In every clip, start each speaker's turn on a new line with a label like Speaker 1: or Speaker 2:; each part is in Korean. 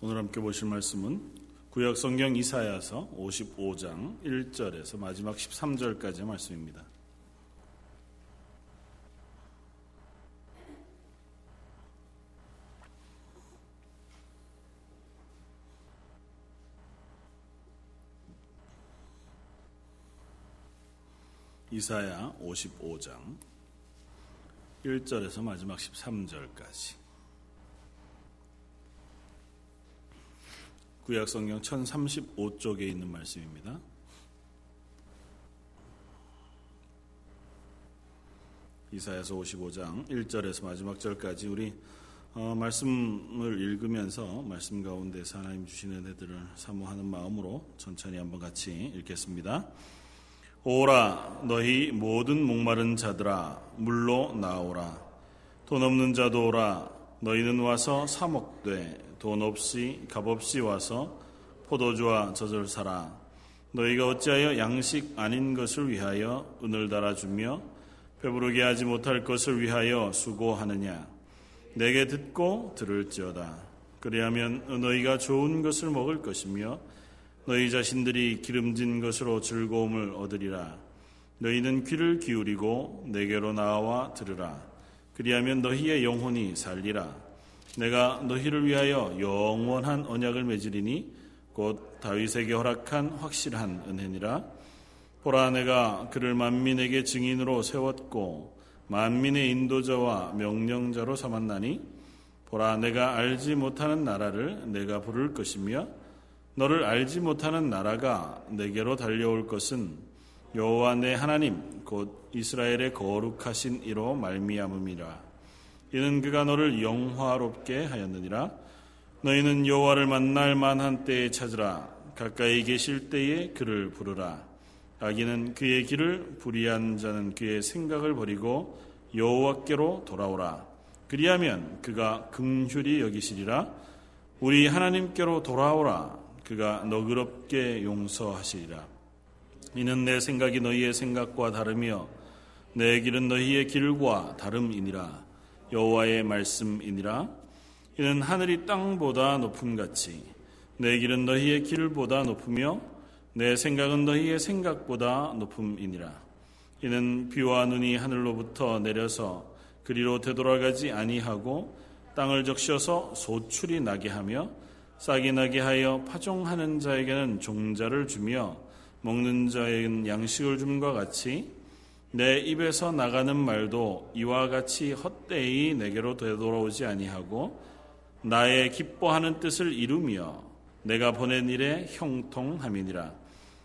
Speaker 1: 오늘 함께 보실 말씀은 구약 성경 이사야서 55장 1절에서 마지막 13절까지의 말씀입니다. 이사야 55장 1절에서 마지막 13절까지 구약 성경 1035쪽에 있는 말씀입니다. 이사야서 55장 1절에서 마지막 절까지 우리 어, 말씀을 읽으면서 말씀 가운데 하나님 주시는 애들을 사모하는 마음으로 천천히 한번 같이 읽겠습니다. 오라 너희 모든 목마른 자들아 물로 나오라 돈 없는 자도 오라 너희는 와서 사 먹되 돈 없이 값 없이 와서 포도주와 젖을 사라. 너희가 어찌하여 양식 아닌 것을 위하여 은을 달아주며 배부르게 하지 못할 것을 위하여 수고하느냐. 내게 듣고 들을지어다. 그리하면 너희가 좋은 것을 먹을 것이며 너희 자신들이 기름진 것으로 즐거움을 얻으리라. 너희는 귀를 기울이고 내게로 나와 들으라. 그리하면 너희의 영혼이 살리라. 내가 너희를 위하여 영원한 언약을 맺으리니 곧 다윗에게 허락한 확실한 은혜니라. 보라 내가 그를 만민에게 증인으로 세웠고 만민의 인도자와 명령자로 삼았나니 보라 내가 알지 못하는 나라를 내가 부를 것이며 너를 알지 못하는 나라가 내게로 달려올 것은 여호와 내 하나님 곧 이스라엘의 거룩하신 이로 말미암음이라. 이는 그가 너를 영화롭게 하였느니라. 너희는 여호와를 만날 만한 때에 찾으라. 가까이 계실 때에 그를 부르라. 악인은 그의 길을 불의한 자는 그의 생각을 버리고 여호와께로 돌아오라. 그리하면 그가 긍휼히 여기시리라. 우리 하나님께로 돌아오라. 그가 너그럽게 용서하시리라. 이는 내 생각이 너희의 생각과 다르며 내 길은 너희의 길과 다름이니라 여호와의 말씀이니라. 이는 하늘이 땅보다 높음 같이 내 길은 너희의 길보다 높으며 내 생각은 너희의 생각보다 높음이니라. 이는 비와 눈이 하늘로부터 내려서 그리로 되돌아가지 아니하고 땅을 적셔서 소출이 나게 하며 싹이 나게 하여 파종하는 자에게는 종자를 주며 먹는 자에게는 양식을 줌과 같이 내 입에서 나가는 말도 이와 같이 헛되이 내게로 되돌아오지 아니하고 나의 기뻐하는 뜻을 이루며 내가 보낸 일에 형통함이니라.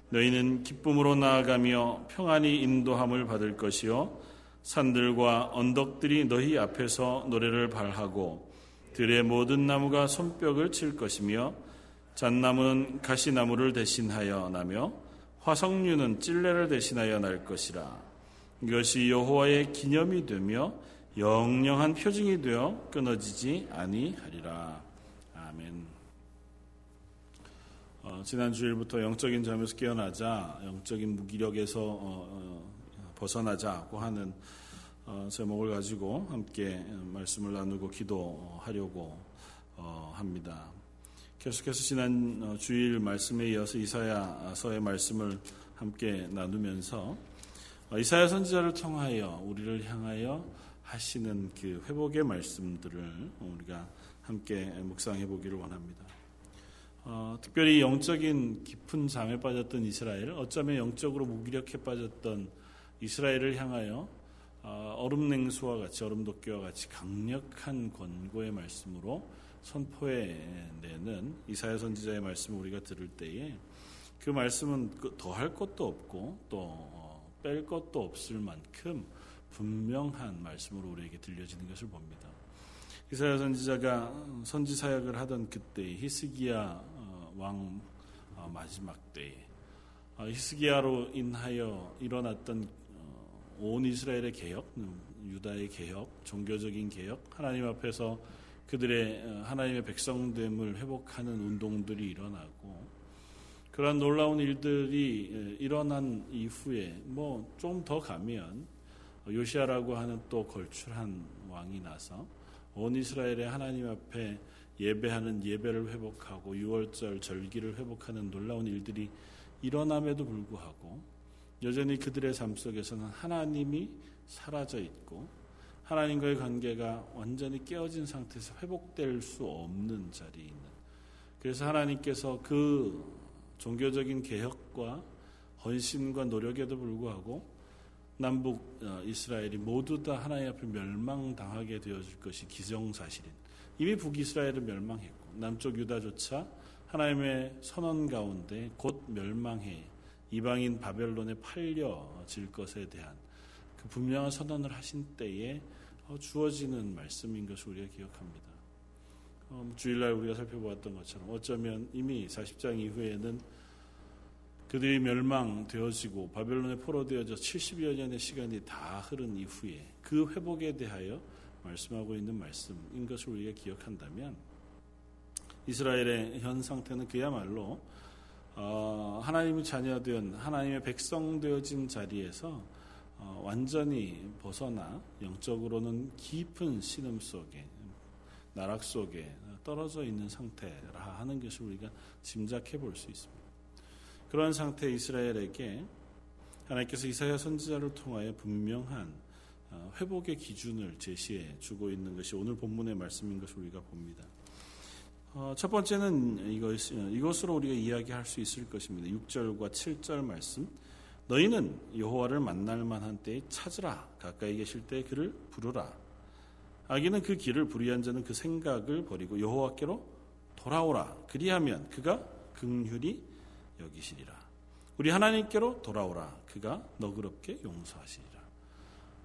Speaker 1: 너희는 기쁨으로 나아가며 평안히 인도함을 받을 것이요 산들과 언덕들이 너희 앞에서 노래를 발하고 들의 모든 나무가 손뼉을 칠 것이며 잣나무는 가시나무를 대신하여 나며 화석류는 찔레를 대신하여 날 것이라. 이것이 여호와의 기념이 되며 영영한 표징이 되어 끊어지지 아니하리라. 아멘. 어, 지난 주일부터 영적인 점에서 깨어나자, 영적인 무기력에서 어, 어, 벗어나자고 하는 어, 제목을 가지고 함께 말씀을 나누고 기도하려고 어, 합니다. 계속해서 지난 어, 주일 말씀에 이어서 이사야서의 말씀을 함께 나누면서 어, 이사야 선지자를 통하여 우리를 향하여 하시는 그 회복의 말씀들을 우리가 함께 묵상해 보기를 원합니다. 어, 특별히 영적인 깊은 잠에 빠졌던 이스라엘, 어쩌면 영적으로 무기력해 빠졌던 이스라엘을 향하여 어, 얼음 냉수와 같이 얼음 도끼와 같이 강력한 권고의 말씀으로 선포해 내는 이사야 선지자의 말씀을 우리가 들을 때에 그 말씀은 그 더할 것도 없고 또 뺄 것도 없을 만큼 분명한 말씀으로 우리에게 들려지는 것을 봅니다. 이사야 선지자가 선지 사역을 하던 그때 히스기야 어, 왕 어, 마지막 때에 어, 히스기야로 인하여 일어났던 온 이스라엘의 개혁, 유다의 개혁, 종교적인 개혁, 하나님 앞에서 그들의 하나님의 백성됨을 회복하는 운동들이 일어나고 그러한 놀라운 일들이 예, 일어난 이후에 뭐 좀 더 가면 요시아라고 하는 또 걸출한 왕이 나서 온 이스라엘의 하나님 앞에 예배하는 예배를 회복하고 유월절 절기를 회복하는 놀라운 일들이 일어남에도 불구하고 여전히 그들의 삶 속에서는 하나님이 사라져 있고 하나님과의 관계가 완전히 깨어진 상태에서 회복될 수 없는 자리에 있는 그래서 하나님께서 그 종교적인 개혁과 헌신과 노력에도 불구하고 남북 어, 이스라엘이 모두 다 하나님 앞에 멸망당하게 되어질 것이 기정사실인 이미 북이스라엘은 멸망했고 남쪽 유다조차 하나님의 선언 가운데 곧 멸망해 이방인 바벨론에 팔려질 것에 대한 그 분명한 선언을 하신 때에 어, 주어지는 말씀인 것을 우리가 기억합니다. 어, 뭐 주일날 우리가 살펴보았던 것처럼 어쩌면 이미 40장 이후에는 그들이 멸망되어지고 바벨론에 포로되어져 70여 년의 시간이 다 흐른 이후에 그 회복에 대하여 말씀하고 있는 말씀인 것을 우리가 기억한다면 이스라엘의 현 상태는 그야말로 어, 하나님의 자녀된 하나님의 백성 되어진 자리에서 어, 완전히 벗어나 영적으로는 깊은 신음 속에 나락 속에 떨어져 있는 상태라 하는 것을 우리가 짐작해 볼 수 있습니다. 그런 상태의 이스라엘에게 하나님께서 이사야 선지자를 통하여 분명한 어, 회복의 기준을 제시해 주고 있는 것이 오늘 본문의 말씀인 것을 우리가 봅니다. 어, 첫 번째는 이것, 이것으로 우리가 이야기할 수 있을 것입니다. 6절과 7절 말씀. 너희는 여호와를 만날 만한 때에 찾으라. 가까이 계실 때 그를 부르라. 아기는 그 길을 불의한 자는 그 생각을 버리고 여호와께로 돌아오라. 그리하면 그가 긍휼히 여기시리라. 우리 하나님께로 돌아오라. 그가 너그럽게 용서하시리라.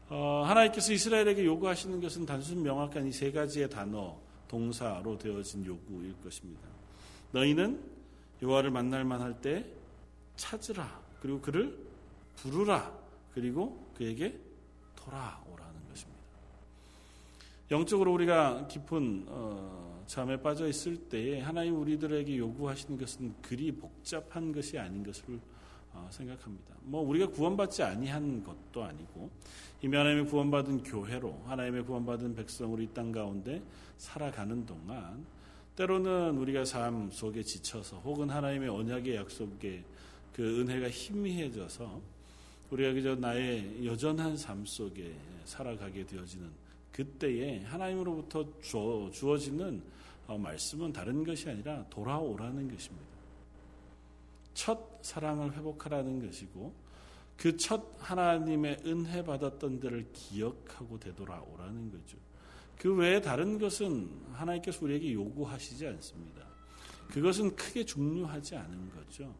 Speaker 1: 어, 하나님께서 이스라엘에게 요구하시는 것은 단순 명확한 이 세 가지의 단어, 동사로 되어진 요구일 것입니다. 너희는 여호와를 만날 만할 때 찾으라. 그리고 그를 부르라. 그리고 그에게 것입니다. 영적으로 우리가 깊은 어, 잠에 빠져 있을 때에 하나님 우리들에게 요구하시는 것은 그리 복잡한 것이 아닌 것을 어, 생각합니다. 뭐 우리가 구원받지 아니한 것도 아니고 이미 하나님의 구원받은 교회로 하나님의 구원받은 백성으로 이 땅 가운데 살아가는 동안 때로는 우리가 삶 속에 지쳐서 혹은 하나님의 언약의 약속에 그 은혜가 희미해져서 우리가 그저 나의 여전한 삶 속에 살아가게 되어지는 그때에 하나님으로부터 주어지는 어, 말씀은 다른 것이 아니라 돌아오라는 것입니다. 첫 사랑을 회복하라는 것이고 그 첫 하나님의 은혜 받았던 데를 기억하고 되돌아오라는 거죠. 그 외에 다른 것은 하나님께서 우리에게 요구하시지 않습니다. 그것은 크게 중요하지 않은 거죠.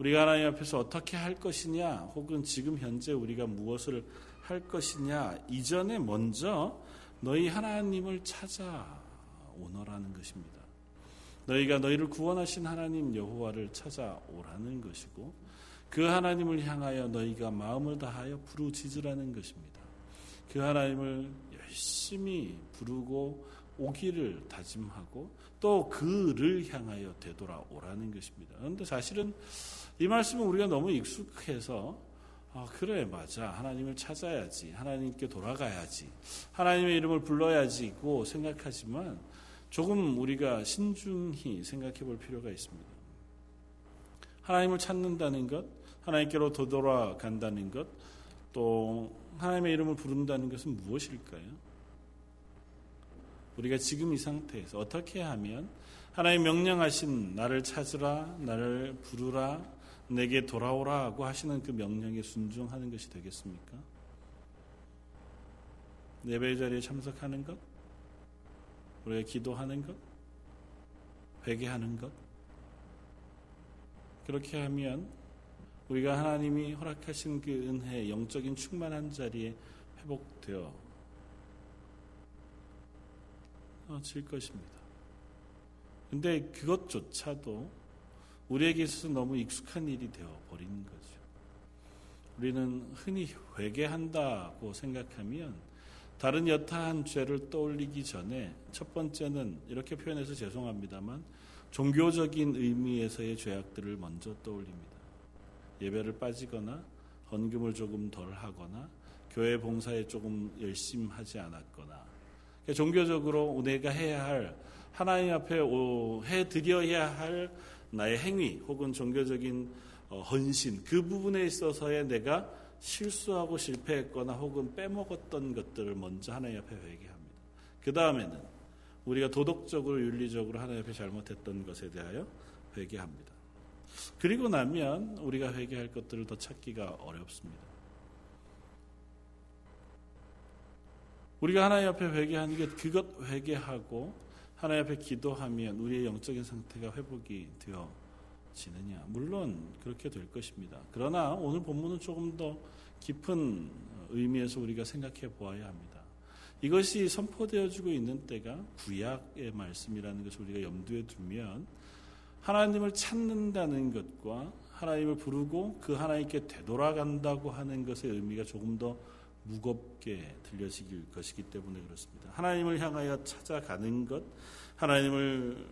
Speaker 1: 우리가 하나님 앞에서 어떻게 할 것이냐, 혹은 지금 현재 우리가 무엇을 할 것이냐, 이전에 먼저 너희 하나님을 찾아오너라는 것입니다. 너희가 너희를 구원하신 하나님 여호와를 찾아오라는 것이고 그 하나님을 향하여 너희가 마음을 다하여 부르짖으라는 것입니다. 그 하나님을 열심히 부르고 오기를 다짐하고 또 그를 향하여 되돌아오라는 것입니다. 그런데 사실은 이 말씀은 우리가 너무 익숙해서 아, 그래 맞아 하나님을 찾아야지 하나님께 돌아가야지 하나님의 이름을 불러야지고 생각하지만 조금 우리가 신중히 생각해 볼 필요가 있습니다. 하나님을 찾는다는 것, 하나님께로 되돌아간다는 것, 또 하나님의 이름을 부른다는 것은 무엇일까요? 우리가 지금 이 상태에서 어떻게 하면 하나님 명령하신 나를 찾으라, 나를 부르라, 내게 돌아오라 하고 하시는 그 명령에 순종하는 것이 되겠습니까? 예배 자리에 참석하는 것, 우리가 기도하는 것, 회개하는 것. 그렇게 하면 우리가 하나님이 허락하신 그 은혜, 영적인 충만한 자리에 회복되어 질 것입니다. 근데 그것조차도 우리에게 있어서 너무 익숙한 일이 되어 버리는 거죠. 우리는 흔히 회개한다고 생각하면 다른 여타한 죄를 떠올리기 전에 첫 번째는 이렇게 표현해서 죄송합니다만 종교적인 의미에서의 죄악들을 먼저 떠올립니다. 예배를 빠지거나 헌금을 조금 덜 하거나 교회 봉사에 조금 열심하지 않았거나 그러니까 종교적으로 내가 해야 할 하나님 앞에 해 드려야 할 나의 행위 혹은 종교적인 어, 헌신 그 부분에 있어서의 내가 실수하고 실패했거나 혹은 빼먹었던 것들을 먼저 하나님 앞에 회개합니다. 그 다음에는 우리가 도덕적으로 윤리적으로 하나님 앞에 잘못했던 것에 대하여 회개합니다. 그리고 나면 우리가 회개할 것들을 더 찾기가 어렵습니다. 우리가 하나님 앞에 회개하는 게 그것 회개하고 하나님 앞에 기도하면 우리의 영적인 상태가 회복이 되어지느냐? 물론 그렇게 될 것입니다. 그러나 오늘 본문은 조금 더 깊은 의미에서 우리가 생각해 보아야 합니다. 이것이 선포되어지고 있는 때가 구약의 말씀이라는 것을 우리가 염두에 두면 하나님을 찾는다는 것과 하나님을 부르고 그 하나님께 되돌아간다고 하는 것의 의미가 조금 더 무겁게 들려지길 것이기 때문에 그렇습니다. 하나님을 향하여 찾아가는 것, 하나님을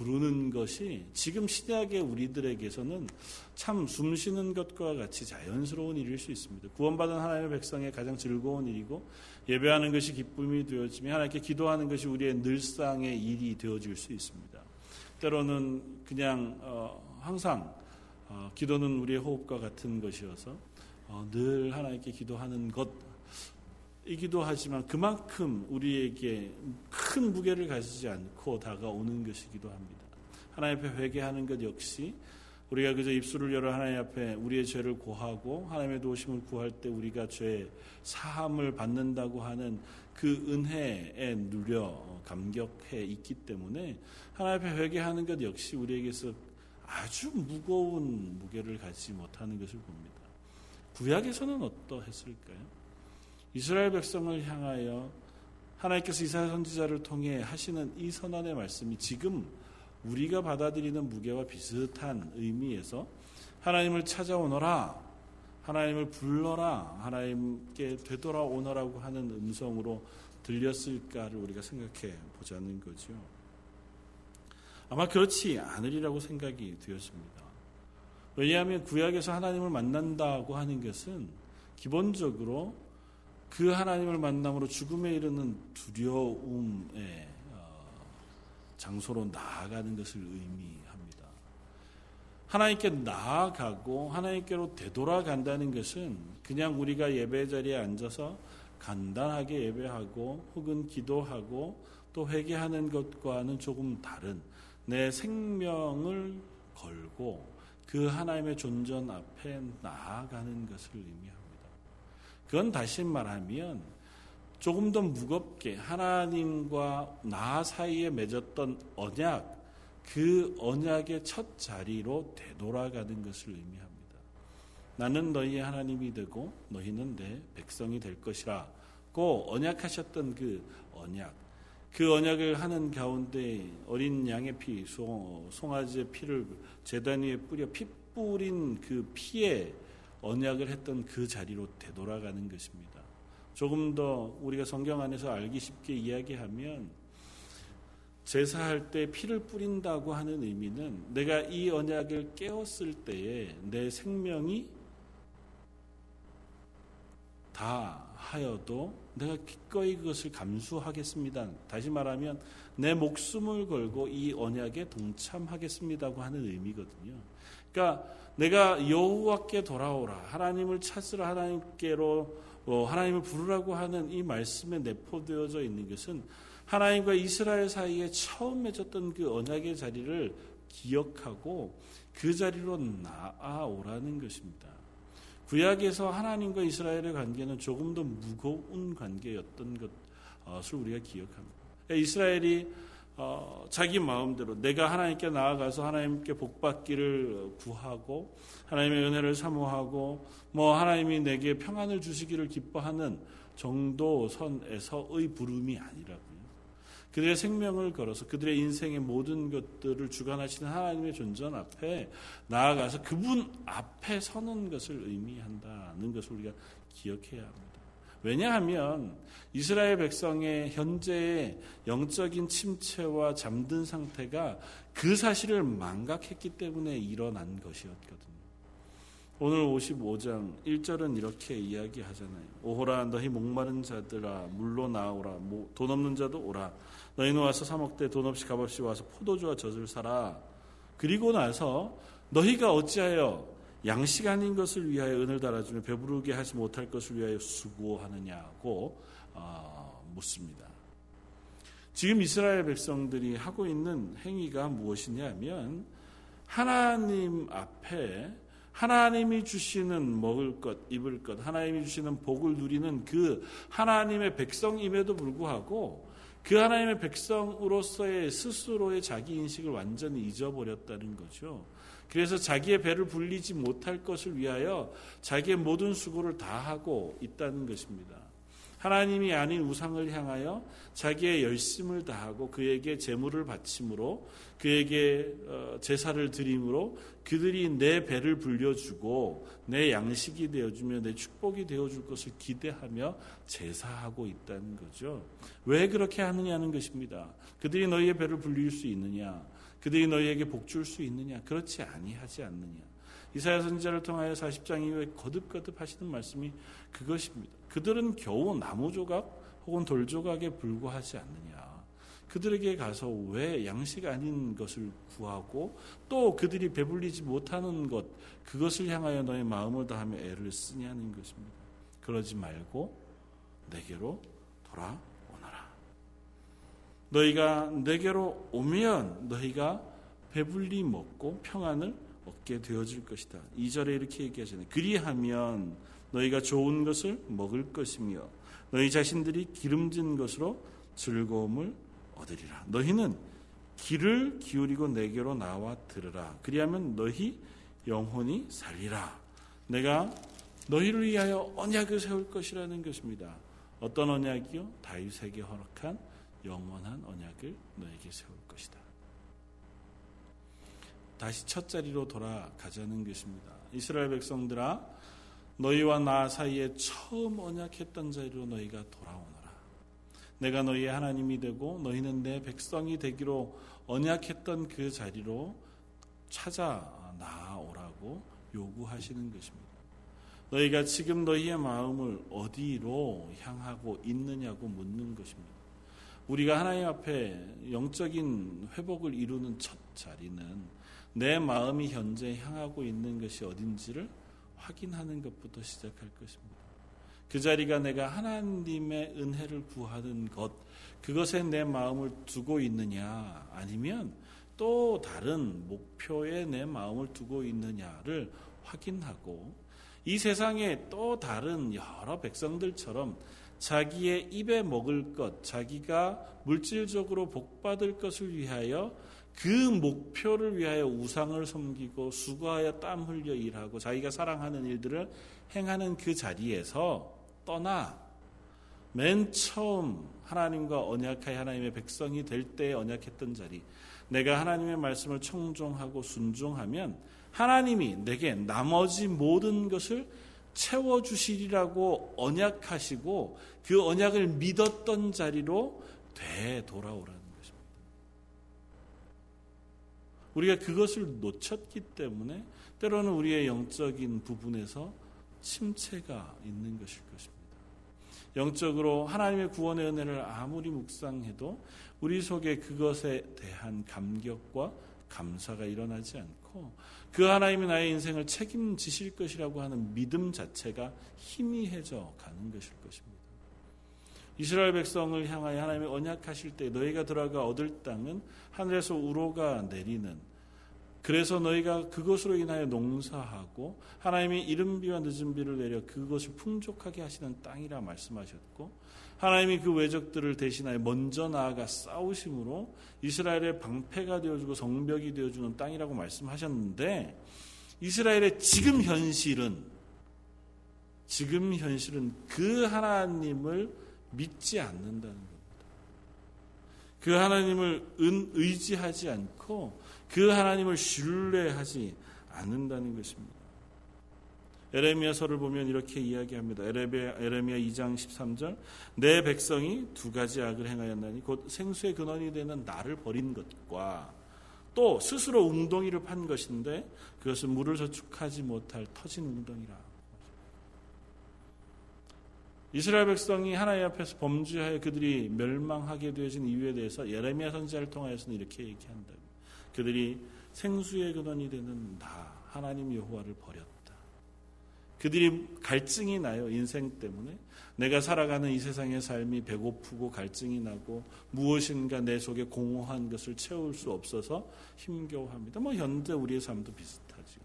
Speaker 1: 부르는 것이 지금 시대의 우리들에게서는 참 숨쉬는 것과 같이 자연스러운 일일 수 있습니다. 구원받은 하나님의 백성의 가장 즐거운 일이고 예배하는 것이 기쁨이 되어지며 하나님께 기도하는 것이 우리의 늘상의 일이 되어질 수 있습니다. 때로는 그냥 어, 항상 어, 기도는 우리의 호흡과 같은 것이어서 어, 늘 하나님께 기도하는 것 이기도 하지만 그만큼 우리에게 큰 무게를 가지지 않고 다가오는 것이기도 합니다. 하나님 앞에 회개하는 것 역시 우리가 그저 입술을 열어 하나님 앞에 우리의 죄를 고하고 하나님의 도우심을 구할 때 우리가 죄 사함을 받는다고 하는 그 은혜에 누려 감격해 있기 때문에 하나님 앞에 회개하는 것 역시 우리에게서 아주 무거운 무게를 가지지 못하는 것을 봅니다. 구약에서는 어떠했을까요? 이스라엘 백성을 향하여 하나님께서 이사야 선지자를 통해 하시는 이 선언의 말씀이 지금 우리가 받아들이는 무게와 비슷한 의미에서 하나님을 찾아오너라, 하나님을 불러라, 하나님께 되돌아오너라고 하는 음성으로 들렸을까를 우리가 생각해 보자는 거죠. 아마 그렇지 않으리라고 생각이 되었습니다. 왜냐하면 구약에서 하나님을 만난다고 하는 것은 기본적으로 그 하나님을 만남으로 죽음에 이르는 두려움의 어, 장소로 나아가는 것을 의미합니다. 하나님께 나아가고 하나님께로 되돌아간다는 것은 그냥 우리가 예배 자리에 앉아서 간단하게 예배하고 혹은 기도하고 또 회개하는 것과는 조금 다른 내 생명을 걸고 그 하나님의 존전 앞에 나아가는 것을 의미합니다. 그건 다시 말하면 조금 더 무겁게 하나님과 나 사이에 맺었던 언약, 그 언약의 첫 자리로 되돌아가는 것을 의미합니다. 나는 너희의 하나님이 되고 너희는 내 백성이 될 것이라 고 언약하셨던 그 언약, 그 언약을 하는 가운데 어린 양의 피, 송아지의 피를 제단 위에 뿌려 피 뿌린 그 피에 언약을 했던 그 자리로 되돌아가는 것입니다. 조금 더 우리가 성경 안에서 알기 쉽게 이야기하면 제사할 때 피를 뿌린다고 하는 의미는 내가 이 언약을 깨웠을 때에 내 생명이 다 하여도 내가 기꺼이 그것을 감수하겠습니다. 다시 말하면 내 목숨을 걸고 이 언약에 동참하겠습니다고 하는 의미거든요. 그러니까 내가 여호와께 돌아오라 하나님을 찾으라 하나님께로 어, 하나님을 부르라고 하는 이 말씀에 내포되어져 있는 것은 하나님과 이스라엘 사이에 처음 맺었던 그 언약의 자리를 기억하고 그 자리로 나아오라는 것입니다. 구약에서 하나님과 이스라엘의 관계는 조금 더 무거운 관계였던 것을 우리가 기억합니다. 이스라엘이 어, 자기 마음대로 내가 하나님께 나아가서 하나님께 복받기를 구하고 하나님의 은혜를 사모하고 뭐 하나님이 내게 평안을 주시기를 기뻐하는 정도 선에서의 부름이 아니라고요. 그들의 생명을 걸어서 그들의 인생의 모든 것들을 주관하시는 하나님의 존전 앞에 나아가서 그분 앞에 서는 것을 의미한다는 것을 우리가 기억해야 합니다. 왜냐하면 이스라엘 백성의 현재의 영적인 침체와 잠든 상태가 그 사실을 망각했기 때문에 일어난 것이었거든요. 오늘 55장 1절은 이렇게 이야기하잖아요. 오호라 너희 목마른 자들아 물로 나오라 돈 없는 자도 오라 너희는 와서 사 먹되 돈 없이 값없이 와서 포도주와 젖을 사라. 그리고 나서 너희가 어찌하여 양식 아닌 것을 위하여 은을 달아주며 배부르게 하지 못할 것을 위하여 수고하느냐고 어, 묻습니다. 지금 이스라엘 백성들이 하고 있는 행위가 무엇이냐면 하나님 앞에 하나님이 주시는 먹을 것, 입을 것, 하나님이 주시는 복을 누리는 그 하나님의 백성임에도 불구하고 그 하나님의 백성으로서의 스스로의 자기 인식을 완전히 잊어버렸다는 거죠. 그래서 자기의 배를 불리지 못할 것을 위하여 자기의 모든 수고를 다 하고 있다는 것입니다. 하나님이 아닌 우상을 향하여 자기의 열심을 다하고 그에게 재물을 바침으로 그에게 어, 제사를 드림으로 그들이 내 배를 불려주고 내 양식이 되어주며 내 축복이 되어줄 것을 기대하며 제사하고 있다는 거죠. 왜 그렇게 하느냐는 것입니다. 그들이 너희의 배를 불릴 수 있느냐? 그들이 너희에게 복 줄 수 있느냐? 그렇지 아니하지 않느냐? 이사야 선지자를 통하여 40장 이후에 거듭거듭 하시는 말씀이 그것입니다. 그들은 겨우 나무 조각 혹은 돌 조각에 불과하지 않느냐. 그들에게 가서 왜 양식 아닌 것을 구하고 또 그들이 배불리지 못하는 것 그것을 향하여 너의 마음을 다하며 애를 쓰냐는 것입니다. 그러지 말고 내게로 돌아오너라. 너희가 내게로 오면 너희가 배불리 먹고 평안을 얻게 되어질 것이다. 2절에 이렇게 얘기하잖아요. 그리하면 너희가 좋은 것을 먹을 것이며 너희 자신들이 기름진 것으로 즐거움을 얻으리라. 너희는 귀를 기울이고 내게로 나와 들으라. 그리하면 너희 영혼이 살리라. 내가 너희를 위하여 언약을 세울 것이라는 것입니다. 어떤 언약이요? 다윗에게 허락한 영원한 언약을 너에게 세울 것이다. 다시 첫 자리로 돌아가자는 것입니다. 이스라엘 백성들아 너희와 나 사이에 처음 언약했던 자리로 너희가 돌아오너라. 내가 너희의 하나님이 되고 너희는 내 백성이 되기로 언약했던 그 자리로 찾아 나오라고 요구하시는 것입니다. 너희가 지금 너희의 마음을 어디로 향하고 있느냐고 묻는 것입니다. 우리가 하나님 앞에 영적인 회복을 이루는 첫 자리는 내 마음이 현재 향하고 있는 것이 어딘지를 확인하는 것부터 시작할 것입니다. 그 자리가 내가 하나님의 은혜를 구하는 것, 그것에 내 마음을 두고 있느냐, 아니면 또 다른 목표에 내 마음을 두고 있느냐를 확인하고 이 세상에 또 다른 여러 백성들처럼 자기의 입에 먹을 것, 자기가 물질적으로 복받을 것을 위하여 그 목표를 위하여 우상을 섬기고 수고하여 땀 흘려 일하고 자기가 사랑하는 일들을 행하는 그 자리에서 떠나 맨 처음 하나님과 언약하여 하나님의 백성이 될 때 언약했던 자리 내가 하나님의 말씀을 청종하고 순종하면 하나님이 내게 나머지 모든 것을 채워주시리라고 언약하시고 그 언약을 믿었던 자리로 되돌아오라. 우리가 그것을 놓쳤기 때문에 때로는 우리의 영적인 부분에서 침체가 있는 것일 것입니다. 영적으로 하나님의 구원의 은혜를 아무리 묵상해도 우리 속에 그것에 대한 감격과 감사가 일어나지 않고 그 하나님이 나의 인생을 책임지실 것이라고 하는 믿음 자체가 희미해져 가는 것일 것입니다. 이스라엘 백성을 향하여 하나님이 언약하실 때 너희가 들어가 얻을 땅은 하늘에서 우로가 내리는 그래서 너희가 그것으로 인하여 농사하고 하나님이 이른 비와 늦은 비를 내려 그것을 풍족하게 하시는 땅이라 말씀하셨고 하나님이 그 외적들을 대신하여 먼저 나아가 싸우심으로 이스라엘의 방패가 되어주고 성벽이 되어주는 땅이라고 말씀하셨는데 이스라엘의 지금 현실은 지금 현실은 그 하나님을 믿지 않는다는. 그 하나님을 은, 의지하지 않고 그 하나님을 신뢰하지 않는다는 것입니다. 에레미야서를 보면 이렇게 이야기합니다. 에레미야 2장 13절 내 백성이 두 가지 악을 행하였나니 곧 생수의 근원이 되는 나를 버린 것과 또 스스로 웅덩이를 판 것인데 그것은 물을 저축하지 못할 터진 웅덩이라. 이스라엘 백성이 하나님 앞에서 범죄하여 그들이 멸망하게 되어진 이유에 대해서 예레미야 선지자를 통하여서는 이렇게 얘기한다. 그들이 생수의 근원이 되는 나 하나님 여호와를 버렸다. 그들이 갈증이 나요 인생 때문에 내가 살아가는 이 세상의 삶이 배고프고 갈증이 나고 무엇인가 내 속에 공허한 것을 채울 수 없어서 힘겨워합니다. 뭐 현재 우리의 삶도 비슷하죠.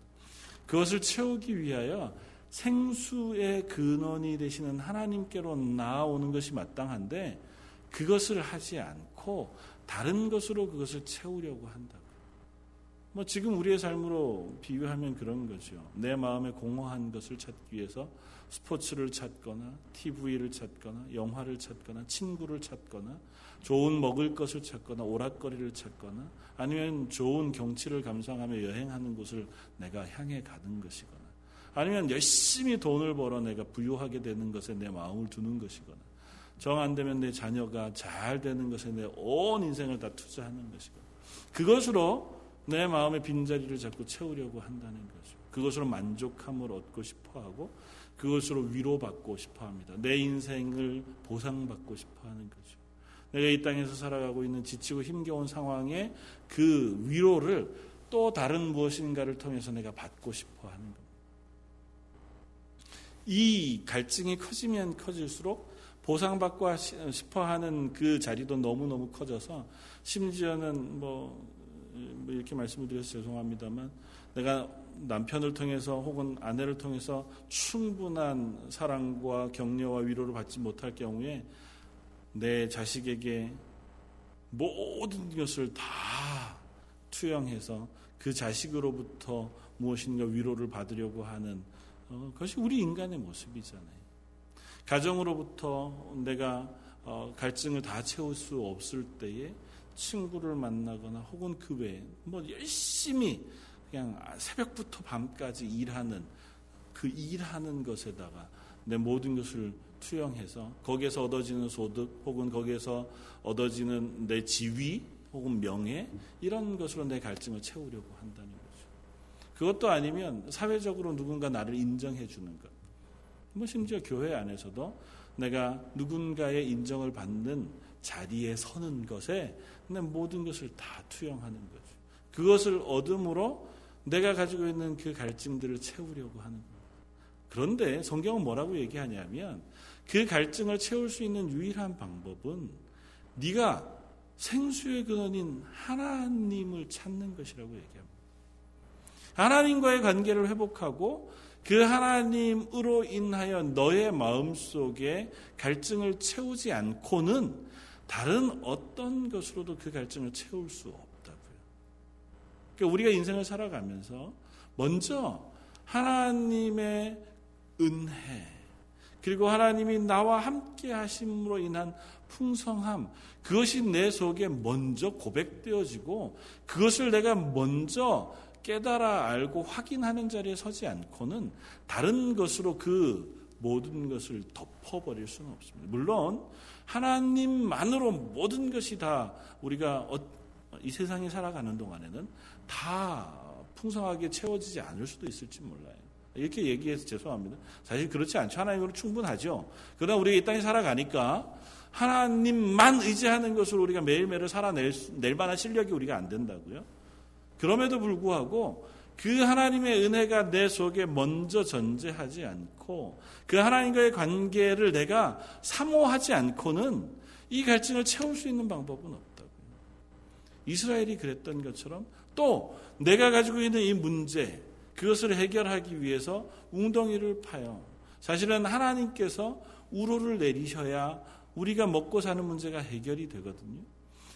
Speaker 1: 그것을 채우기 위하여 생수의 근원이 되시는 하나님께로 나아오는 것이 마땅한데 그것을 하지 않고 다른 것으로 그것을 채우려고 한다. 뭐 지금 우리의 삶으로 비유하면 그런 거죠. 내 마음에 공허한 것을 찾기 위해서 스포츠를 찾거나 TV를 찾거나 영화를 찾거나 친구를 찾거나 좋은 먹을 것을 찾거나 오락거리를 찾거나 아니면 좋은 경치를 감상하며 여행하는 곳을 내가 향해 가는 것이거나 아니면 열심히 돈을 벌어 내가 부유하게 되는 것에 내 마음을 두는 것이거나 정 안 되면 내 자녀가 잘 되는 것에 내 온 인생을 다 투자하는 것이거나 그것으로 내 마음의 빈자리를 자꾸 채우려고 한다는 거죠. 그것으로 만족함을 얻고 싶어 하고 그것으로 위로받고 싶어 합니다. 내 인생을 보상받고 싶어 하는 거죠. 내가 이 땅에서 살아가고 있는 지치고 힘겨운 상황에 그 위로를 또 다른 무엇인가를 통해서 내가 받고 싶어 하는 겁니다. 이 갈증이 커지면 커질수록 보상받고 싶어 하는 그 자리도 너무너무 커져서 심지어는 뭐, 뭐 이렇게 말씀을 드려서 죄송합니다만 내가 남편을 통해서 혹은 아내를 통해서 충분한 사랑과 격려와 위로를 받지 못할 경우에 내 자식에게 모든 것을 다 투영해서 그 자식으로부터 무엇인가 위로를 받으려고 하는 어, 그것이 우리 인간의 모습이잖아요. 가정으로부터 내가 어, 갈증을 다 채울 수 없을 때에 친구를 만나거나 혹은 그 외에 뭐 열심히 그냥 새벽부터 밤까지 일하는 그 일하는 것에다가 내 모든 것을 투영해서 거기에서 얻어지는 소득 혹은 거기에서 얻어지는 내 지위 혹은 명예 이런 것으로 내 갈증을 채우려고 한다는 그것도 아니면 사회적으로 누군가 나를 인정해 주는 것. 뭐 심지어 교회 안에서도 내가 누군가의 인정을 받는 자리에 서는 것에 내 모든 것을 다 투영하는 거죠. 그것을 얻음으로 내가 가지고 있는 그 갈증들을 채우려고 하는 거예요. 그런데 성경은 뭐라고 얘기하냐면 그 갈증을 채울 수 있는 유일한 방법은 네가 생수의 근원인 하나님을 찾는 것이라고 얘기합니다. 하나님과의 관계를 회복하고 그 하나님으로 인하여 너의 마음 속에 갈증을 채우지 않고는 다른 어떤 것으로도 그 갈증을 채울 수 없다고요. 그러니까 우리가 인생을 살아가면서 먼저 하나님의 은혜, 그리고 하나님이 나와 함께 하심으로 인한 풍성함, 그것이 내 속에 먼저 고백되어지고, 그것을 내가 먼저 깨달아 알고 확인하는 자리에 서지 않고는 다른 것으로 그 모든 것을 덮어버릴 수는 없습니다. 물론 하나님만으로 모든 것이 다 우리가 어, 이 세상에 살아가는 동안에는 다 풍성하게 채워지지 않을 수도 있을지 몰라요. 이렇게 얘기해서 죄송합니다. 사실 그렇지 않죠. 하나님으로 충분하죠. 그러나 우리가 이 땅에 살아가니까 하나님만 의지하는 것으로 우리가 매일매일 살아낼 낼 만한 실력이 우리가 안 된다고요. 그럼에도 불구하고 그 하나님의 은혜가 내 속에 먼저 전제하지 않고 그 하나님과의 관계를 내가 사모하지 않고는 이 갈증을 채울 수 있는 방법은 없다고요. 이스라엘이 그랬던 것처럼 또 내가 가지고 있는 이 문제 그것을 해결하기 위해서 웅덩이를 파요. 사실은 하나님께서 우로를 내리셔야 우리가 먹고 사는 문제가 해결이 되거든요.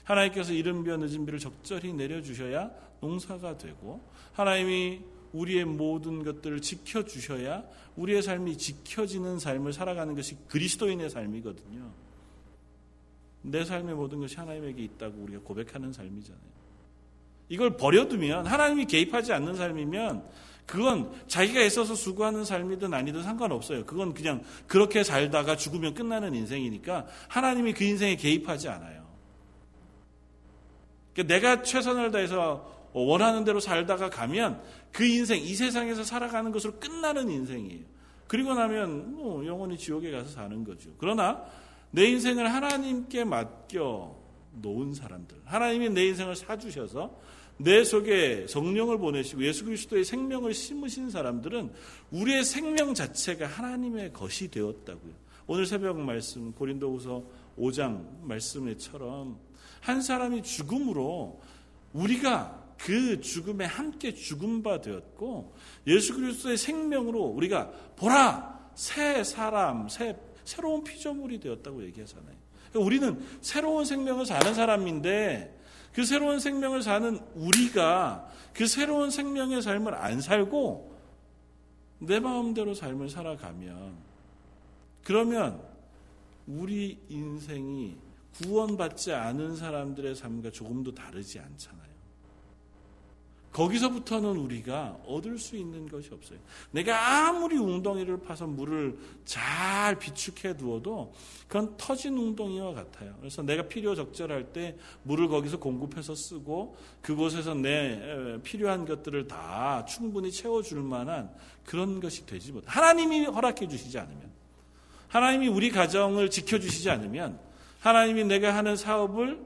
Speaker 1: 하나님께서 이른비와 늦은비를 적절히 내려주셔야 농사가 되고 하나님이 우리의 모든 것들을 지켜주셔야 우리의 삶이 지켜지는 삶을 살아가는 것이 그리스도인의 삶이거든요. 내 삶의 모든 것이 하나님에게 있다고 우리가 고백하는 삶이잖아요. 이걸 버려두면 하나님이 개입하지 않는 삶이면 그건 자기가 애써서 수고하는 삶이든 아니든 상관없어요. 그건 그냥 그렇게 살다가 죽으면 끝나는 인생이니까 하나님이 그 인생에 개입하지 않아요. 그러니까 내가 최선을 다해서 원하는 대로 살다가 가면 그 인생, 이 세상에서 살아가는 것으로 끝나는 인생이에요. 그리고 나면 뭐 영원히 지옥에 가서 사는 거죠. 그러나 내 인생을 하나님께 맡겨 놓은 사람들, 하나님이 내 인생을 사주셔서 내 속에 성령을 보내시고 예수 그리스도의 생명을 심으신 사람들은 우리의 생명 자체가 하나님의 것이 되었다고요. 오늘 새벽 말씀 고린도후서 5장 말씀에처럼 한 사람이 죽음으로 우리가 그 죽음에 함께 죽음 바 되었고 예수 그리스도의 생명으로 우리가 보라 새 사람 새 새로운 피조물이 되었다고 얘기하잖아요. 그러니까 우리는 새로운 생명을 사는 사람인데 그 새로운 생명을 사는 우리가 그 새로운 생명의 삶을 안 살고 내 마음대로 삶을 살아가면 그러면 우리 인생이 구원받지 않은 사람들의 삶과 조금도 다르지 않잖아요. 거기서부터는 우리가 얻을 수 있는 것이 없어요. 내가 아무리 웅덩이를 파서 물을 잘 비축해 두어도 그건 터진 웅덩이와 같아요. 그래서 내가 필요 적절할 때 물을 거기서 공급해서 쓰고 그곳에서 내 필요한 것들을 다 충분히 채워줄 만한 그런 것이 되지 못. 하나님이 허락해 주시지 않으면, 하나님이 우리 가정을 지켜주시지 않으면, 하나님이 내가 하는 사업을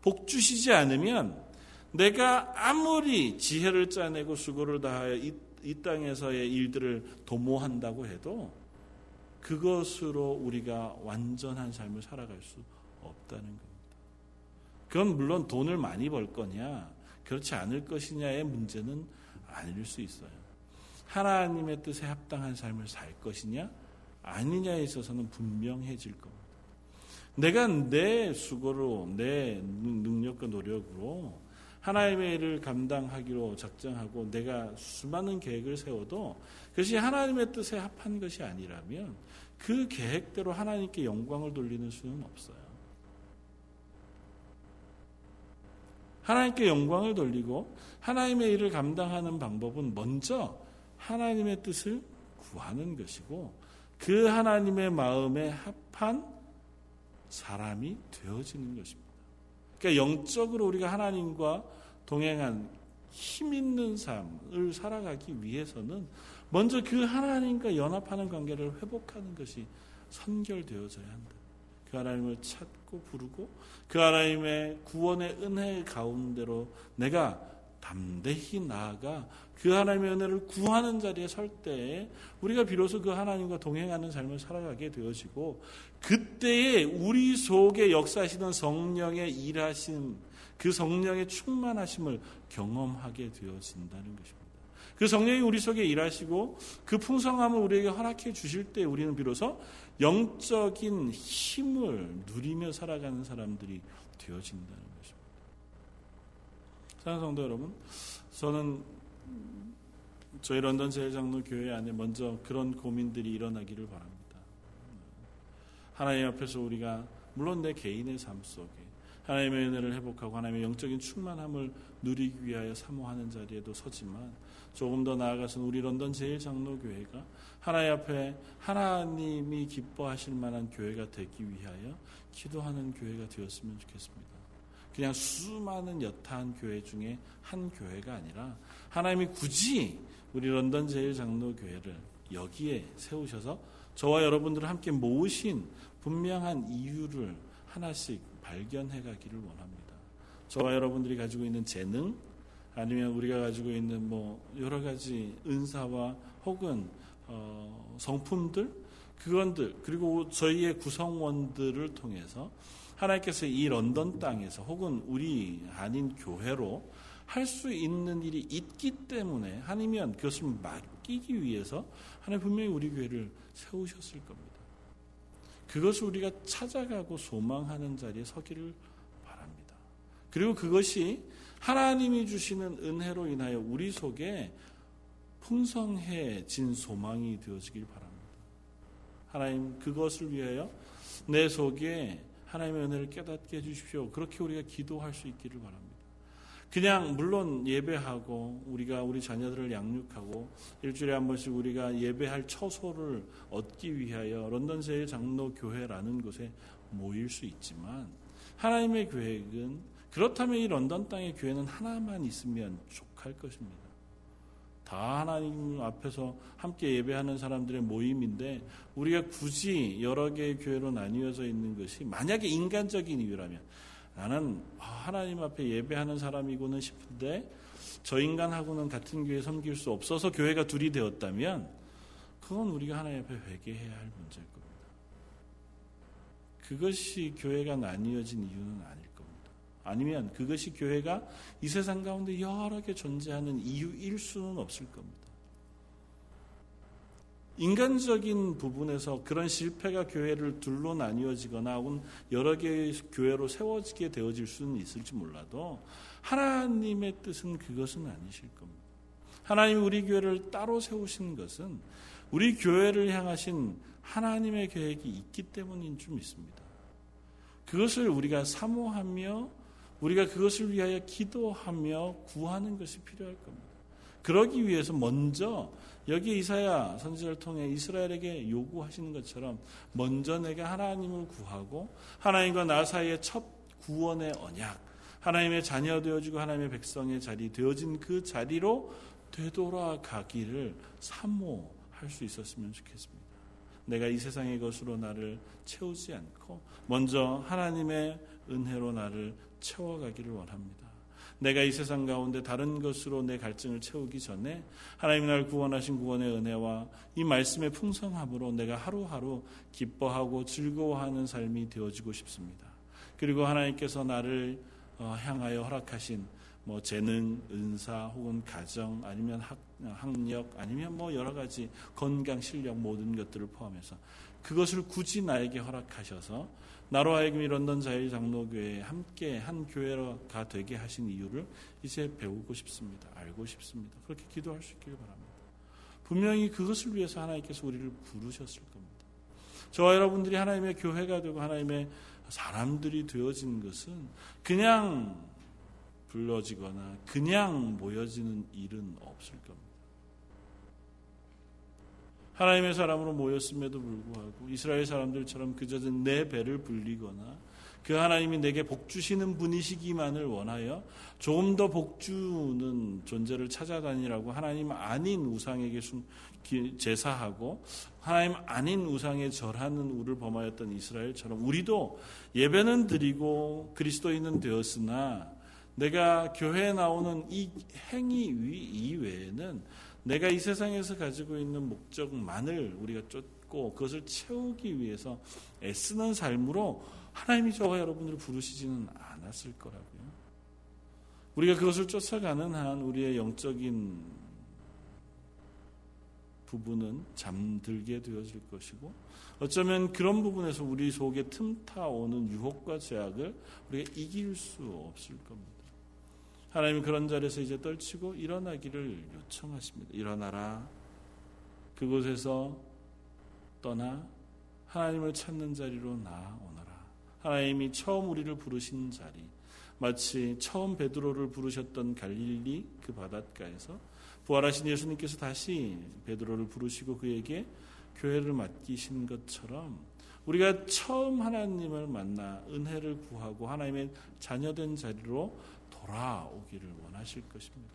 Speaker 1: 복 주시지 않으면 내가 아무리 지혜를 짜내고 수고를 다하여 이, 이 땅에서의 일들을 도모한다고 해도 그것으로 우리가 완전한 삶을 살아갈 수 없다는 겁니다. 그건 물론 돈을 많이 벌 거냐, 그렇지 않을 것이냐의 문제는 아닐 수 있어요. 하나님의 뜻에 합당한 삶을 살 것이냐, 아니냐에 있어서는 분명해질 겁니다. 내가 내 수고로, 내 능력과 노력으로 하나님의 일을 감당하기로 작정하고 내가 수많은 계획을 세워도 그것이 하나님의 뜻에 합한 것이 아니라면 그 계획대로 하나님께 영광을 돌리는 수는 없어요. 하나님께 영광을 돌리고 하나님의 일을 감당하는 방법은 먼저 하나님의 뜻을 구하는 것이고 그 하나님의 마음에 합한 사람이 되어지는 것입니다. 그러니까 영적으로 우리가 하나님과 동행한 힘 있는 삶을 살아가기 위해서는 먼저 그 하나님과 연합하는 관계를 회복하는 것이 선결되어져야 한다. 그 하나님을 찾고 부르고 그 하나님의 구원의 은혜 가운데로 내가 담대히 나아가 그 하나님의 은혜를 구하는 자리에 설 때에 우리가 비로소 그 하나님과 동행하는 삶을 살아가게 되어지고 그때에 우리 속에 역사하시는 성령의 일하심 그 성령의 충만하심을 경험하게 되어진다는 것입니다. 그 성령이 우리 속에 일하시고 그 풍성함을 우리에게 허락해 주실 때 우리는 비로소 영적인 힘을 누리며 살아가는 사람들이 되어진다는. 사랑하는 성도 여러분, 저는 저희 런던 제일장로 교회 안에 먼저 그런 고민들이 일어나기를 바랍니다. 하나님 앞에서 우리가 물론 내 개인의 삶 속에 하나님의 은혜를 회복하고 하나님의 영적인 충만함을 누리기 위하여 사모하는 자리에도 서지만 조금 더 나아가서는 우리 런던 제일장로교회가 하나님 앞에 하나님이 기뻐하실 만한 교회가 되기 위하여 기도하는 교회가 되었으면 좋겠습니다. 그냥 수많은 여타한 교회 중에 한 교회가 아니라 하나님이 굳이 우리 런던 제일 장로 교회를 여기에 세우셔서 저와 여러분들을 함께 모으신 분명한 이유를 하나씩 발견해 가기를 원합니다. 저와 여러분들이 가지고 있는 재능 아니면 우리가 가지고 있는 뭐 여러 가지 은사와 혹은 어 성품들 그건들 그리고 저희의 구성원들을 통해서 하나님께서 이 런던 땅에서 혹은 우리 아닌 교회로 할 수 있는 일이 있기 때문에 아니면 그것을 맡기기 위해서 하나님 분명히 우리 교회를 세우셨을 겁니다. 그것을 우리가 찾아가고 소망하는 자리에 서기를 바랍니다. 그리고 그것이 하나님이 주시는 은혜로 인하여 우리 속에 풍성해진 소망이 되어지길 바랍니다. 하나님 그것을 위하여 내 속에 하나님의 은혜를 깨닫게 해주십시오. 그렇게 우리가 기도할 수 있기를 바랍니다. 그냥 물론 예배하고 우리가 우리 자녀들을 양육하고 일주일에 한 번씩 우리가 예배할 처소를 얻기 위하여 런던 제일 장로 교회라는 곳에 모일 수 있지만 하나님의 계획은 그렇다면 이 런던 땅의 교회는 하나만 있으면 족할 것입니다. 다 하나님 앞에서 함께 예배하는 사람들의 모임인데 우리가 굳이 여러 개의 교회로 나뉘어져 있는 것이 만약에 인간적인 이유라면 나는 하나님 앞에 예배하는 사람이고는 싶은데 저 인간하고는 같은 교회 섬길 수 없어서 교회가 둘이 되었다면 그건 우리가 하나님 앞에 회개해야 할 문제일 겁니다. 그것이 교회가 나뉘어진 이유는 겁니다. 아니면 그것이 교회가 이 세상 가운데 여러 개 존재하는 이유일 수는 없을 겁니다. 인간적인 부분에서 그런 실패가 교회를 둘로 나뉘어지거나 혹은 여러 개의 교회로 세워지게 되어질 수는 있을지 몰라도 하나님의 뜻은 그것은 아니실 겁니다. 하나님 우리 교회를 따로 세우신 것은 우리 교회를 향하신 하나님의 계획이 있기 때문인 줄 믿습니다. 그것을 우리가 사모하며 우리가 그것을 위하여 기도하며 구하는 것이 필요할 겁니다. 그러기 위해서 먼저 여기 이사야 선지자를 통해 이스라엘에게 요구하시는 것처럼 먼저 내가 하나님을 구하고 하나님과 나 사이의 첫 구원의 언약 하나님의 자녀 되어지고 하나님의 백성의 자리 되어진 그 자리로 되돌아가기를 사모할 수 있었으면 좋겠습니다. 내가 이 세상의 것으로 나를 채우지 않고 먼저 하나님의 은혜로 나를 채워가기를 원합니다. 내가 이 세상 가운데 다른 것으로 내 갈증을 채우기 전에 하나님 나를 구원하신 구원의 은혜와 이 말씀의 풍성함으로 내가 하루하루 기뻐하고 즐거워하는 삶이 되어지고 싶습니다. 그리고 하나님께서 나를 어, 향하여 허락하신 뭐 재능, 은사 혹은 가정 아니면 학, 학력 아니면 뭐 여러 가지 건강, 실력 모든 것들을 포함해서 그것을 굳이 나에게 허락하셔서 나로 하여금 이 런던 자유 장로교회에 함께 한 교회가 되게 하신 이유를 이제 배우고 싶습니다. 알고 싶습니다. 그렇게 기도할 수 있기를 바랍니다. 분명히 그것을 위해서 하나님께서 우리를 부르셨을 겁니다. 저와 여러분들이 하나님의 교회가 되고 하나님의 사람들이 되어진 것은 그냥 불러지거나 그냥 모여지는 일은 없을 겁니다. 하나님의 사람으로 모였음에도 불구하고 이스라엘 사람들처럼 그저 내 배를 불리거나 그 하나님이 내게 복 주시는 분이시기만을 원하여 조금 더 복 주는 존재를 찾아다니라고 하나님 아닌 우상에게 제사하고 하나님 아닌 우상에 절하는 우를 범하였던 이스라엘처럼 우리도 예배는 드리고 그리스도인은 되었으나 내가 교회에 나오는 이 행위 이외에는 내가 이 세상에서 가지고 있는 목적만을 우리가 쫓고 그것을 채우기 위해서 애쓰는 삶으로 하나님이 저와 여러분들을 부르시지는 않았을 거라고요. 우리가 그것을 쫓아가는 한 우리의 영적인 부분은 잠들게 되어질 것이고 어쩌면 그런 부분에서 우리 속에 틈타오는 유혹과 제약을 우리가 이길 수 없을 겁니다. 하나님이 그런 자리에서 이제 떨치고 일어나기를 요청하십니다. 일어나라. 그곳에서 떠나 하나님을 찾는 자리로 나오너라. 하나님이 처음 우리를 부르신 자리, 마치 처음 베드로를 부르셨던 갈릴리 그 바닷가에서 부활하신 예수님께서 다시 베드로를 부르시고 그에게 교회를 맡기신 것처럼 우리가 처음 하나님을 만나 은혜를 구하고 하나님의 자녀된 자리로 돌아오기를 원하실 것입니다.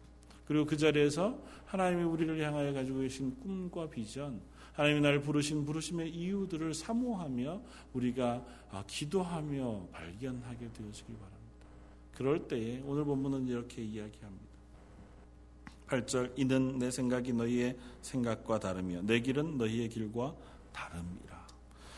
Speaker 1: 그리고 그 자리에서 하나님이 우리를 향하여 가지고 계신 꿈과 비전, 하나님이 나를 부르신 부르심의 이유들을 사모하며 우리가 아, 기도하며 발견하게 되어지길 바랍니다. 그럴 때에 오늘 본문은 이렇게 이야기합니다. 8절 이는 내 생각이 너희의 생각과 다르며 내 길은 너희의 길과 다름이라.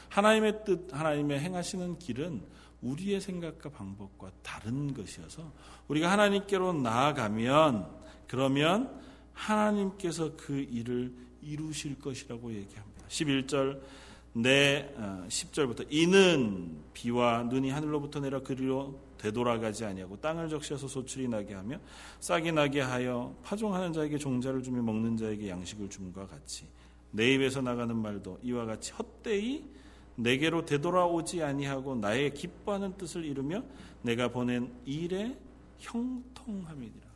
Speaker 1: 하나님의 뜻, 하나님의 행하시는 길은 우리의 생각과 방법과 다른 것이어서 우리가 하나님께로 나아가면 그러면 하나님께서 그 일을 이루실 것이라고 얘기합니다. 11절 내 10절부터 어, 이는 비와 눈이 하늘로부터 내려 그리로 되돌아가지 아니하고 땅을 적셔서 소출이 나게 하며 싹이 나게 하여 파종하는 자에게 종자를 주며 먹는 자에게 양식을 줌과 같이 내 입에서 나가는 말도 이와 같이 헛되이 내게로 되돌아오지 아니하고 나의 기뻐하는 뜻을 이루며 내가 보낸 일에 형통함이니라.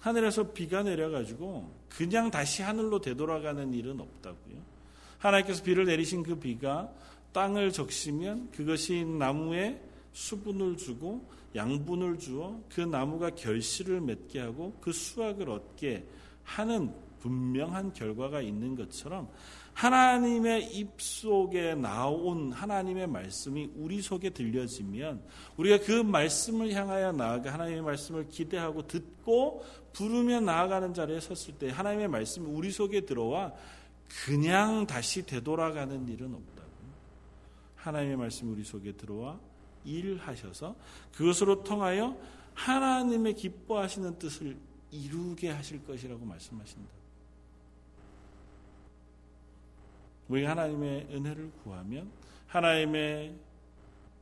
Speaker 1: 하늘에서 비가 내려가지고 그냥 다시 하늘로 되돌아가는 일은 없다고요. 하나님께서 비를 내리신 그 비가 땅을 적시면 그것이 나무에 수분을 주고 양분을 주어 그 나무가 결실을 맺게 하고 그 수확을 얻게 하는 분명한 결과가 있는 것처럼 하나님의 입 속에 나온 하나님의 말씀이 우리 속에 들려지면 우리가 그 말씀을 향하여 나아가 하나님의 말씀을 기대하고 듣고 부르며 나아가는 자리에 섰을 때 하나님의 말씀이 우리 속에 들어와 그냥 다시 되돌아가는 일은 없다고. 하나님의 말씀이 우리 속에 들어와 일하셔서 그것으로 통하여 하나님의 기뻐하시는 뜻을 이루게 하실 것이라고 말씀하신다. 우리가 하나님의 은혜를 구하면 하나님의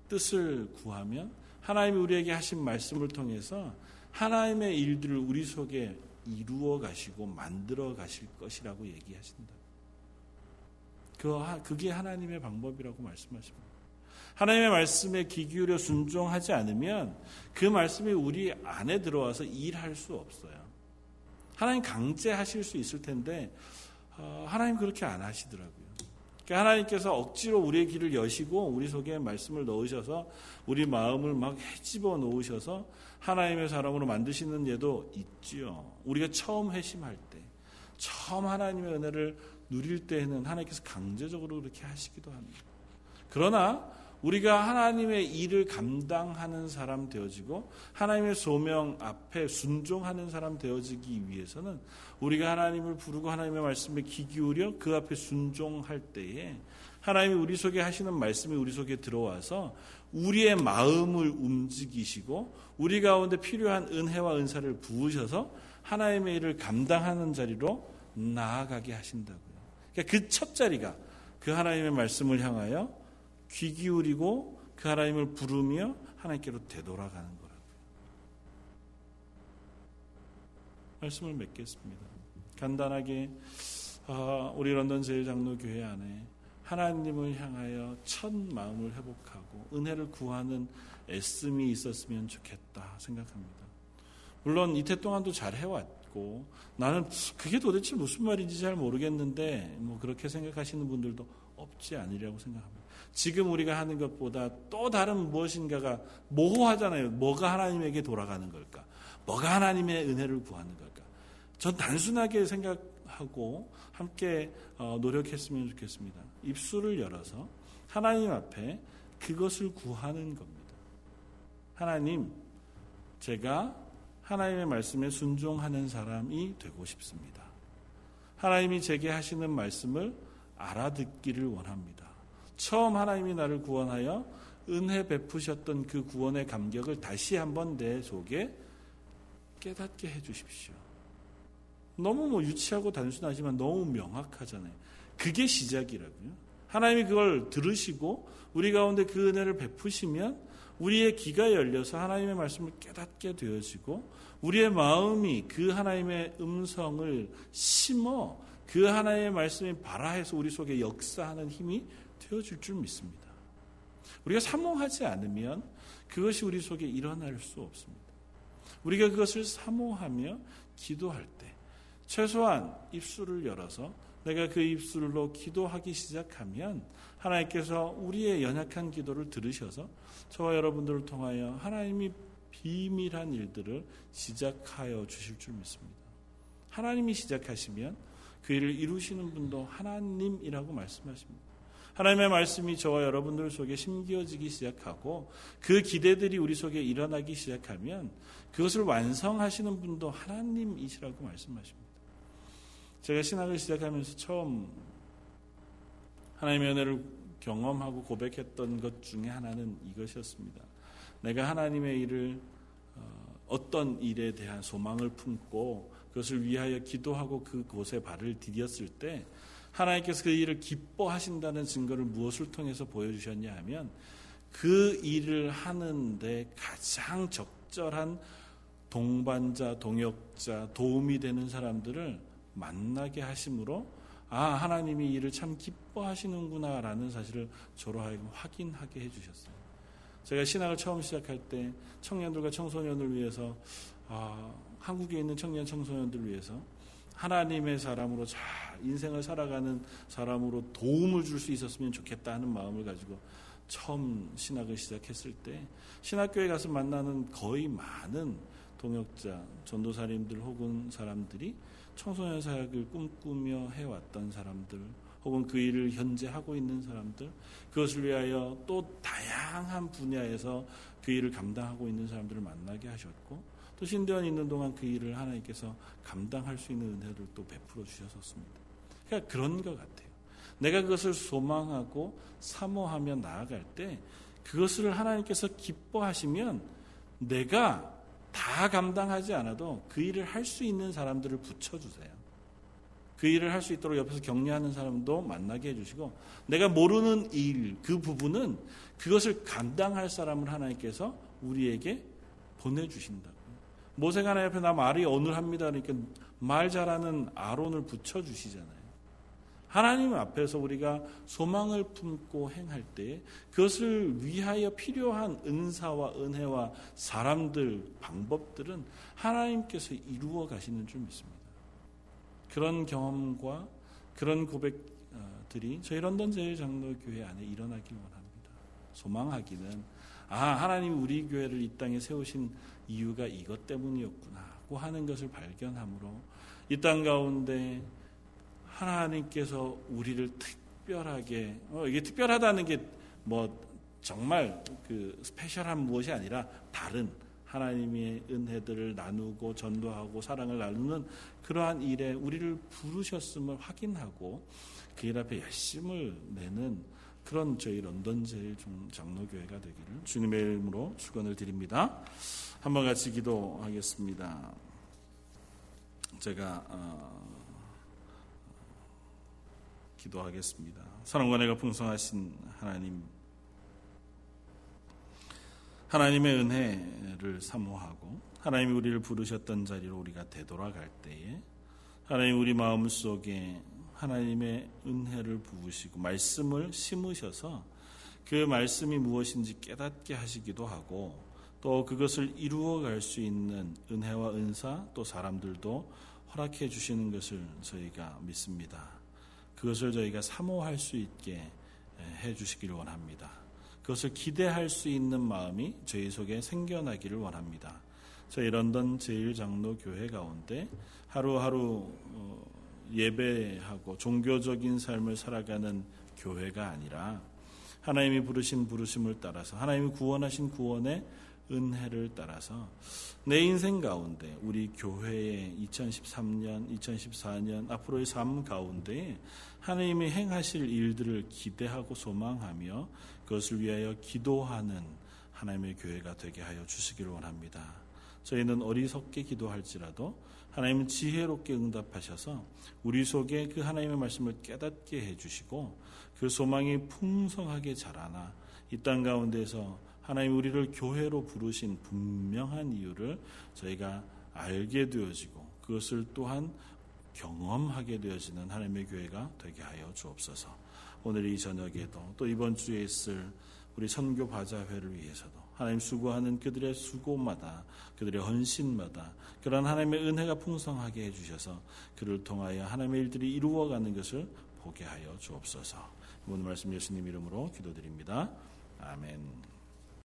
Speaker 1: 뜻을 구하면 하나님이 우리에게 하신 말씀을 통해서 하나님의 일들을 우리 속에 이루어 가시고 만들어 가실 것이라고 얘기하신다. 그, 그게 하나님의 방법이라고 말씀하십니다. 하나님의 말씀에 귀 기울여 순종하지 않으면 그 말씀이 우리 안에 들어와서 일할 수 없어요. 하나님 강제하실 수 있을 텐데 어, 하나님 그렇게 안 하시더라고요. 그러니까 하나님께서 억지로 우리의 길을 여시고 우리 속에 말씀을 넣으셔서 우리 마음을 막 해집어 놓으셔서 하나님의 사람으로 만드시는 예도 있지요. 우리가 처음 회심할 때, 처음 하나님의 은혜를 누릴 때에는 하나님께서 강제적으로 그렇게 하시기도 합니다. 그러나 우리가 하나님의 일을 감당하는 사람 되어지고 하나님의 소명 앞에 순종하는 사람 되어지기 위해서는 우리가 하나님을 부르고 하나님의 말씀에 귀 기울여 그 앞에 순종할 때에 하나님이 우리 속에 하시는 말씀이 우리 속에 들어와서 우리의 마음을 움직이시고 우리 가운데 필요한 은혜와 은사를 부으셔서 하나님의 일을 감당하는 자리로 나아가게 하신다고요. 그러니까 그 첫 자리가 그 하나님의 말씀을 향하여 귀 기울이고 그 하나님을 부르며 하나님께로 되돌아가는 거라고요. 말씀을 맺겠습니다. 간단하게 아, 우리 런던 제일장로교회 안에 하나님을 향하여 첫 마음을 회복하고 은혜를 구하는 애씀이 있었으면 좋겠다 생각합니다. 물론 이태 동안도 잘 해왔고 나는 그게 도대체 무슨 말인지 잘 모르겠는데 뭐 그렇게 생각하시는 분들도 없지 않으리라고 생각합니다. 지금 우리가 하는 것보다 또 다른 무엇인가가 모호하잖아요. 뭐가 하나님에게 돌아가는 걸까? 뭐가 하나님의 은혜를 구하는 걸까? 전 단순하게 생각하고 함께 어, 노력했으면 좋겠습니다. 입술을 열어서 하나님 앞에 그것을 구하는 겁니다. 하나님, 제가 하나님의 말씀에 순종하는 사람이 되고 싶습니다. 하나님이 제게 하시는 말씀을 알아듣기를 원합니다. 처음 하나님이 나를 구원하여 은혜 베푸셨던 그 구원의 감격을 다시 한번 내 속에 깨닫게 해 주십시오. 너무 뭐 유치하고 단순하지만 너무 명확하잖아요. 그게 시작이라고요. 하나님이 그걸 들으시고 우리 가운데 그 은혜를 베푸시면 우리의 귀가 열려서 하나님의 말씀을 깨닫게 되어지고 우리의 마음이 그 하나님의 음성을 심어 그 하나님의 말씀이 발화해서 우리 속에 역사하는 힘이 되어질 줄 믿습니다. 우리가 사모하지 않으면 그것이 우리 속에 일어날 수 없습니다. 우리가 그것을 사모하며 기도할 때 최소한 입술을 열어서 내가 그 입술로 기도하기 시작하면 하나님께서 우리의 연약한 기도를 들으셔서 저와 여러분들을 통하여 하나님이 비밀한 일들을 시작하여 주실 줄 믿습니다. 하나님이 시작하시면 그 일을 이루시는 분도 하나님이라고 말씀하십니다. 하나님의 말씀이 저와 여러분들 속에 심겨지기 시작하고 그 기대들이 우리 속에 일어나기 시작하면 그것을 완성하시는 분도 하나님이시라고 말씀하십니다. 제가 신학을 시작하면서 처음 하나님의 은혜를 경험하고 고백했던 것 중에 하나는 이것이었습니다. 내가 하나님의 일을 어, 어떤 일에 대한 소망을 품고 그것을 위하여 기도하고 그곳에 발을 디뎠을 때 하나님께서 그 일을 기뻐하신다는 증거를 무엇을 통해서 보여주셨냐 하면 그 일을 하는데 가장 적절한 동반자, 동역자, 도움이 되는 사람들을 만나게 하심으로 아, 하나님이 일을 참 기뻐하시는구나 라는 사실을 저로 하여금 확인하게 해주셨어요. 제가 신학을 처음 시작할 때 청년들과 청소년을 위해서 아, 한국에 있는 청년 청소년들을 위해서 하나님의 사람으로 잘 인생을 살아가는 사람으로 도움을 줄 수 있었으면 좋겠다 하는 마음을 가지고 처음 신학을 시작했을 때 신학교에 가서 만나는 거의 많은 동역자, 전도사님들 혹은 사람들이 청소년 사역을 꿈꾸며 해왔던 사람들 혹은 그 일을 현재 하고 있는 사람들 그것을 위하여 또 다양한 분야에서 그 일을 감당하고 있는 사람들을 만나게 하셨고 또 신대원 있는 동안 그 일을 하나님께서 감당할 수 있는 은혜를 또 베풀어 주셨었습니다. 그러니까 그런 것 같아요. 내가 그것을 소망하고 사모하며 나아갈 때 그것을 하나님께서 기뻐하시면 내가 다 감당하지 않아도 그 일을 할 수 있는 사람들을 붙여주세요. 그 일을 할 수 있도록 옆에서 격려하는 사람도 만나게 해주시고 내가 모르는 일, 그 부분은 그것을 감당할 사람을 하나님께서 우리에게 보내주신다고. 모세가 하나 옆에 나 말이 어느합니다. 그러니까 말 잘하는 아론을 붙여주시잖아요. 하나님 앞에서 우리가 소망을 품고 행할 때 그것을 위하여 필요한 은사와 은혜와 사람들, 방법들은 하나님께서 이루어 가시는 줄 믿습니다. 그런 경험과 그런 고백들이 저희 런던 제일장로교회 안에 일어나길 원합니다. 소망하기는 아 하나님 우리 교회를 이 땅에 세우신 이유가 이것 때문이었구나 고 하는 것을 발견함으로 이 땅 가운데 하나님께서 우리를 특별하게 어, 이게 특별하다는 게 뭐 정말 그 스페셜한 무엇이 아니라 다른 하나님의 은혜들을 나누고 전도하고 사랑을 나누는 그러한 일에 우리를 부르셨음을 확인하고 그 일 앞에 열심을 내는 그런 저희 런던 제일 장로교회가 되기를 주님의 이름으로 축원을 드립니다. 한번 같이 기도하겠습니다. 제가 어, 기도하겠습니다. 사랑과 내가 풍성하신 하나님, 하나님의 은혜를 사모하고 하나님이 우리를 부르셨던 자리로 우리가 되돌아갈 때에 하나님 우리 마음 속에 하나님의 은혜를 부으시고 말씀을 심으셔서 그 말씀이 무엇인지 깨닫게 하시기도 하고 또 그것을 이루어 갈 수 있는 은혜와 은사 또 사람들도 허락해 주시는 것을 저희가 믿습니다. 그것을 저희가 사모할 수 있게 해 주시기를 원합니다. 그것을 기대할 수 있는 마음이 저희 속에 생겨나기를 원합니다. 저희 런던 제일장로교회 가운데 하루하루 어, 예배하고 종교적인 삶을 살아가는 교회가 아니라 하나님이 부르신 부르심을 따라서 하나님이 구원하신 구원의 은혜를 따라서 내 인생 가운데 우리 교회의 2013년, 2014년 앞으로의 삶 가운데 하나님이 행하실 일들을 기대하고 소망하며 그것을 위하여 기도하는 하나님의 교회가 되게 하여 주시기를 원합니다. 저희는 어리석게 기도할지라도 하나님은 지혜롭게 응답하셔서 우리 속에 그 하나님의 말씀을 깨닫게 해주시고 그 소망이 풍성하게 자라나 이 땅 가운데서 하나님 우리를 교회로 부르신 분명한 이유를 저희가 알게 되어지고 그것을 또한 경험하게 되어지는 하나님의 교회가 되게 하여 주옵소서. 오늘 이 저녁에도 또 이번 주에 있을 우리 선교 바자회를 위해서도 하나님 수고하는 그들의 수고마다 그들의 헌신마다 그런 하나님의 은혜가 풍성하게 해주셔서 그를 통하여 하나님의 일들이 이루어가는 것을 보게 하여 주옵소서. 오늘 말씀 예수님 이름으로 기도드립니다. 아멘.